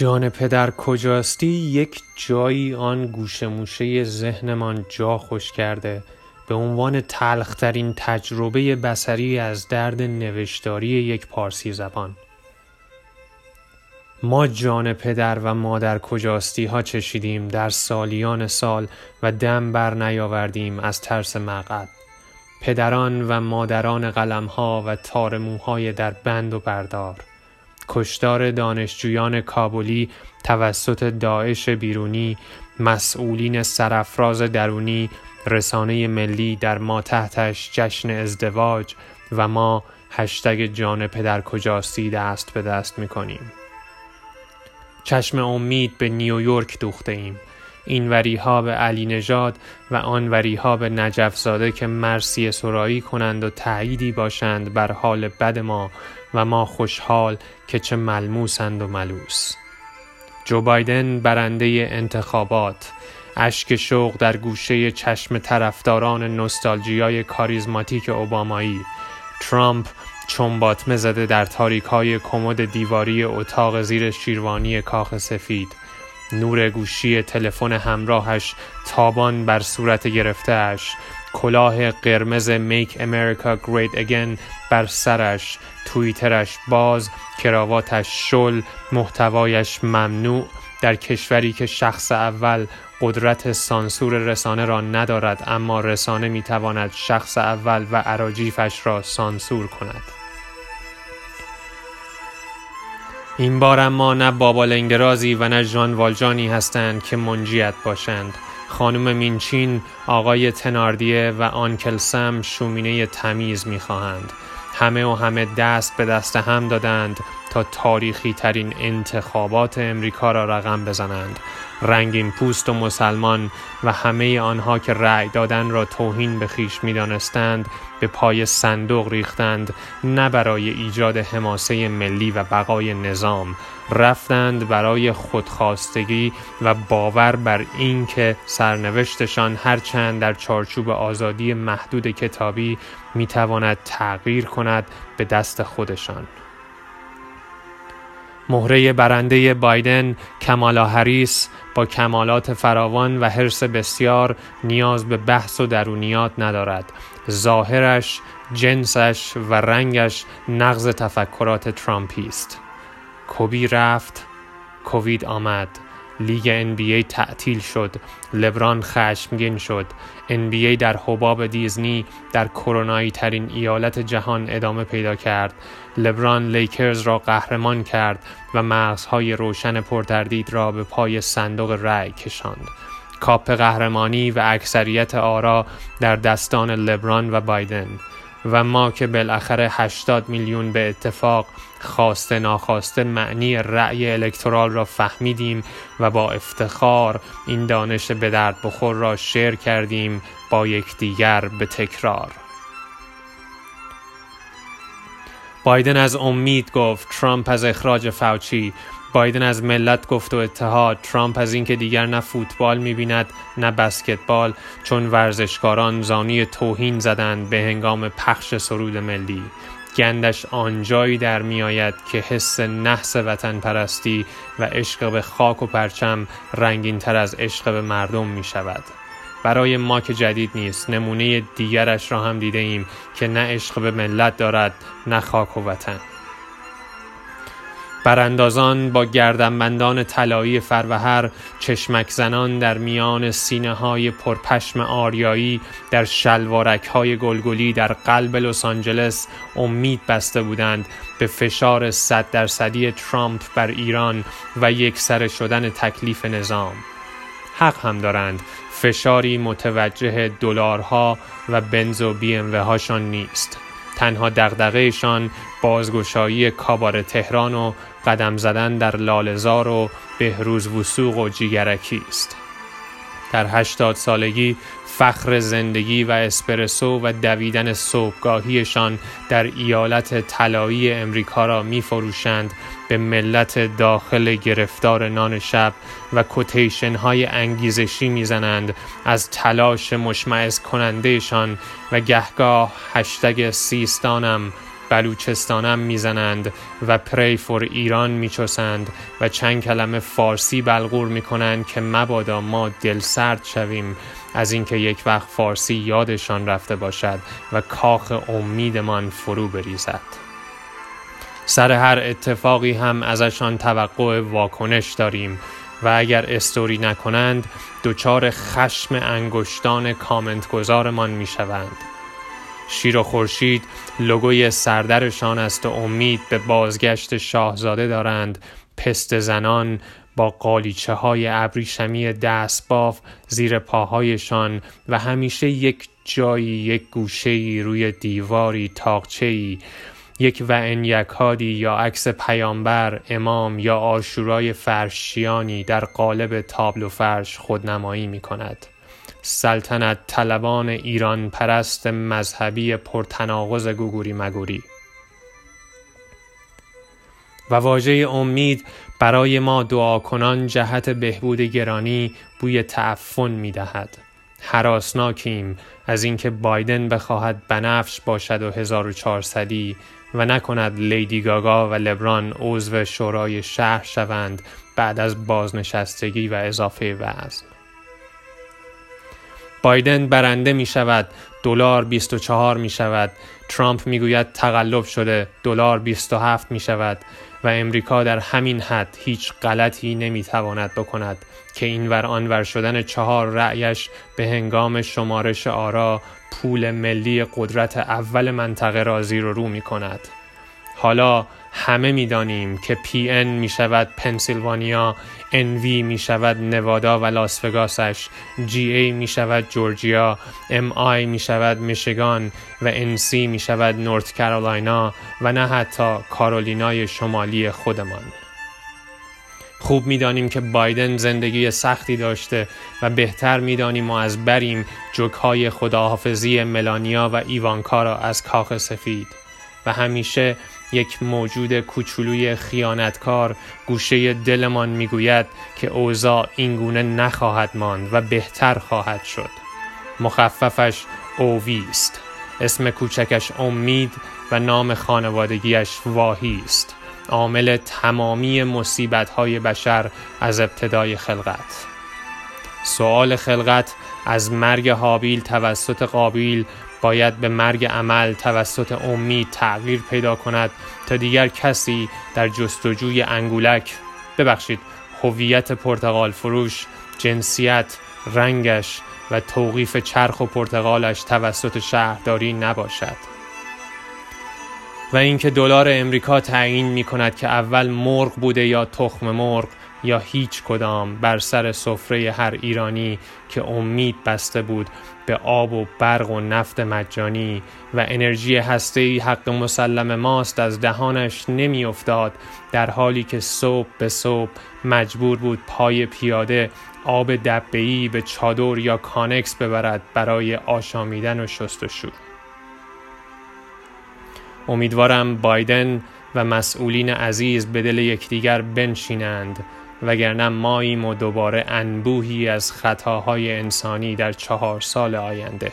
جان پدر کجاستی؟ یک جایی آن گوشه موشه ذهنمان جا خوش کرده. به عنوان تلخترین تجربه بسری از درد نوشتاری یک پارسی زبان. ما جان پدر و مادر کجاستی ها چشیدیم. در سالیان سال و دم بر نیاوردیم از ترس مقعد پدران و مادران قلم ها و تارموهای در بند و بردار. کشتار دانشجویان کابلی توسط داعش بیرونی مسئولین سرافراز درونی رسانه ملی در ما تحتش جشن ازدواج و ما هشتگ جان پدر کجاستی دست به دست می کنیم. چشم امید به نیویورک دوخته ایم. این وریها به علی نژاد و آن وریها به نجف زاده که مرسی سرایی کنند و تأییدی باشند بر حال بد ما و ما خوشحال که چه ملموسند و ملوس. جو بایدن برنده انتخابات. اشک شوق در گوشه چشم طرفداران نوستالژیای کاریزماتیک اوبامایی. ترامپ چنباتمه زده در تاریک های کمد دیواری اتاق زیر شیروانی کاخ سفید. نور گوشی تلفن همراهش تابان بر صورت گرفتهاش. کلاه قرمز میک امریکا گریت اگین بر سرش. توییترش باز کراواتش شل محتوایش ممنوع. در کشوری که شخص اول قدرت سانسور رسانه را ندارد اما رسانه می‌تواند شخص اول و عراجیفش را سانسور کند. این بار اما نه بابا لنگرازی و نه ژان والجانی هستند که منجیت باشند. خانم مینچین آقای تناردیه و آنکل سم شومینه تمیز می‌خواهند. همه و همه دست به دست هم دادند. تا تاریخی ترین انتخابات امریکا را رقم بزنند. رنگین پوست و مسلمان و همه آنها که رأی دادن را توهین به خیش می دانستند به پای صندوق ریختند نه برای ایجاد حماسه ملی و بقای نظام. رفتند برای خودخواستگی و باور بر اینکه سرنوشتشان هرچند در چارچوب آزادی محدود کتابی می تواند تغییر کند به دست خودشان. مهره برنده بایدن کمالا هریس با کمالات فراوان و حرس بسیار نیاز به بحث و درونیات ندارد. ظاهرش جنسش و رنگش نقض تفکرات ترامپی است کوبی رفت کووید آمد. لیگ NBA تعطیل شد. لبران خشمگین شد. NBA در حباب دیزنی در کرونایی ترین ایالت جهان ادامه پیدا کرد. لبران لیکرز را قهرمان کرد و مغزهای روشن پرتردید را به پای صندوق رأی کشاند. کاپ قهرمانی و اکثریت آرا در دستان لبران و بایدن. و ما که بالاخره 80 میلیون به اتفاق خواسته ناخواسته معنی رأی الکترال را فهمیدیم و با افتخار این دانش به درد بخور را شیر کردیم با یکدیگر به تکرار. بایدن از امید گفت ترامپ از اخراج فوچی بایدن از ملت گفت و اتحاد. ترامپ از اینکه دیگر نه فوتبال می‌بیند نه بسکتبال چون ورزشکاران زانی توهین زدند به هنگام پخش سرود ملی. گندش آنجایی در میآید که حس نحس وطن پرستی و عشق به خاک و پرچم رنگین تر از عشق به مردم می شود. برای ما که جدید نیست نمونه دیگرش را هم دیده ایم که نه عشق به ملت دارد نه خاک و وطن. براندازان با گردنبندان طلایی فروهر چشمک زنان در میان سینه های پرپشم آریایی در شلوارک های گلگلی در قلب لس آنجلس امید بسته بودند به فشار صد درصدی ترامپ بر ایران و یک سر شدن تکلیف نظام. حق هم دارند. فشاری متوجه دلارها و بنز و بی هاشان نیست. تنها دغدغهشان بازگشایی کابار تهران و قدم زدن در لالزار و بهروز وسوق و جیگرکی است. در هشتاد سالگی فخر زندگی و اسپرسو و دویدن صبحگاهیشان در ایالت طلایی امریکا را می فروشند به ملت داخل گرفتار نان شب و کوتیشن های انگیزشی می‌زنند از تلاش مشمعز کنندهشان و گهگاه هشتگ سیستانم بلوچستانم می‌زنند و پری فور ایران میچسند و چند کلمه فارسی بلغور می‌کنند که مبادا ما دل سرد شویم از اینکه یک وقت فارسی یادشان رفته باشد و کاخ امیدمان فرو بریزد سر هر اتفاقی هم ازشان توقع واکنش داریم و اگر استوری نکنند دچار خشم انگشتان کامنت گذارمان می شوند. شیر و خورشید لوگوی سردرشان است و امید به بازگشت شاهزاده دارند پست زنان با قالیچه های ابریشمی دستباف زیر پاهایشان و همیشه یک جایی یک گوشه روی دیواری تاقچه یک و یکادی یا عکس پیامبر امام یا آشورای فرشیانی در قالب تابلو فرش خودنمایی می کند. سلطنت طلبان ایران پرست مذهبی پرتناقض گوگوری مگوری و واژه امید برای ما دعا کنان جهت بهبود گرانی بوی تعفن می دهد. حراسناکیم از اینکه بایدن بخواهد بنفش باشد و 1400 و نکند لیدی گاگا و لبران عضو شورای شهر شوند بعد از بازنشستگی و اضافه وزن. بایدن برنده می شود دلار 24 می شود ترامپ می گوید تقلب شده دلار 27 می شود و امریکا در همین حد هیچ غلطی نمی تواند بکند که اینور آنور شدن چهار رأیش به هنگام شمارش آرا پول ملی قدرت اول منطقه را زیر و رو می کند. حالا همه می‌دانیم که پی ان می شود پنسیلوانیا وی می شود نوادا و لاس وگاسش جی ای می شود جورجیا ام آی می شود میشگان و ان سی می شود نورت کارولاینا و نه حتی کارولینای شمالی خودمان. خوب می‌دانیم که بایدن زندگی سختی داشته و بهتر می‌دانیم ما از بریم جوکهای خداحافظی ملانیا و ایوانکا را از کاخ سفید. و همیشه یک موجود کوچولوی خیانتکار گوشه دلمان می‌گوید که اوضاع اینگونه نخواهد ماند و بهتر خواهد شد. مخففش اووی است. اسم کوچکش امید و نام خانوادگیش واهی است. عامل تمامی مصیبت های بشر از ابتدای خلقت. سوال خلقت از مرگ حابیل توسط قابیل باید به مرگ عمل توسط امید تغییر پیدا کند تا دیگر کسی در جستجوی انگولک ببخشید هویت پرتغال فروش جنسیت رنگش و توقیف چرخ و پرتغالش توسط شهرداری نباشد. و اینکه دلار امریکا تعیین می کند که اول مرغ بوده یا تخم مرغ یا هیچ کدام بر سر سفره هر ایرانی که امید بسته بود به آب و برق و نفت مجانی و انرژی هسته‌ای حق مسلم ماست از دهانش نمیافتاد در حالی که صبح به صبح مجبور بود پای پیاده آب دبه‌ای به چادر یا کانکس ببرد برای آشامیدن و شستشو امیدوارم بایدن و مسئولین عزیز به دل یکدیگر بنشینند. وگرنه ماییم و دوباره انبوهی از خطاهای انسانی در چهار سال آینده.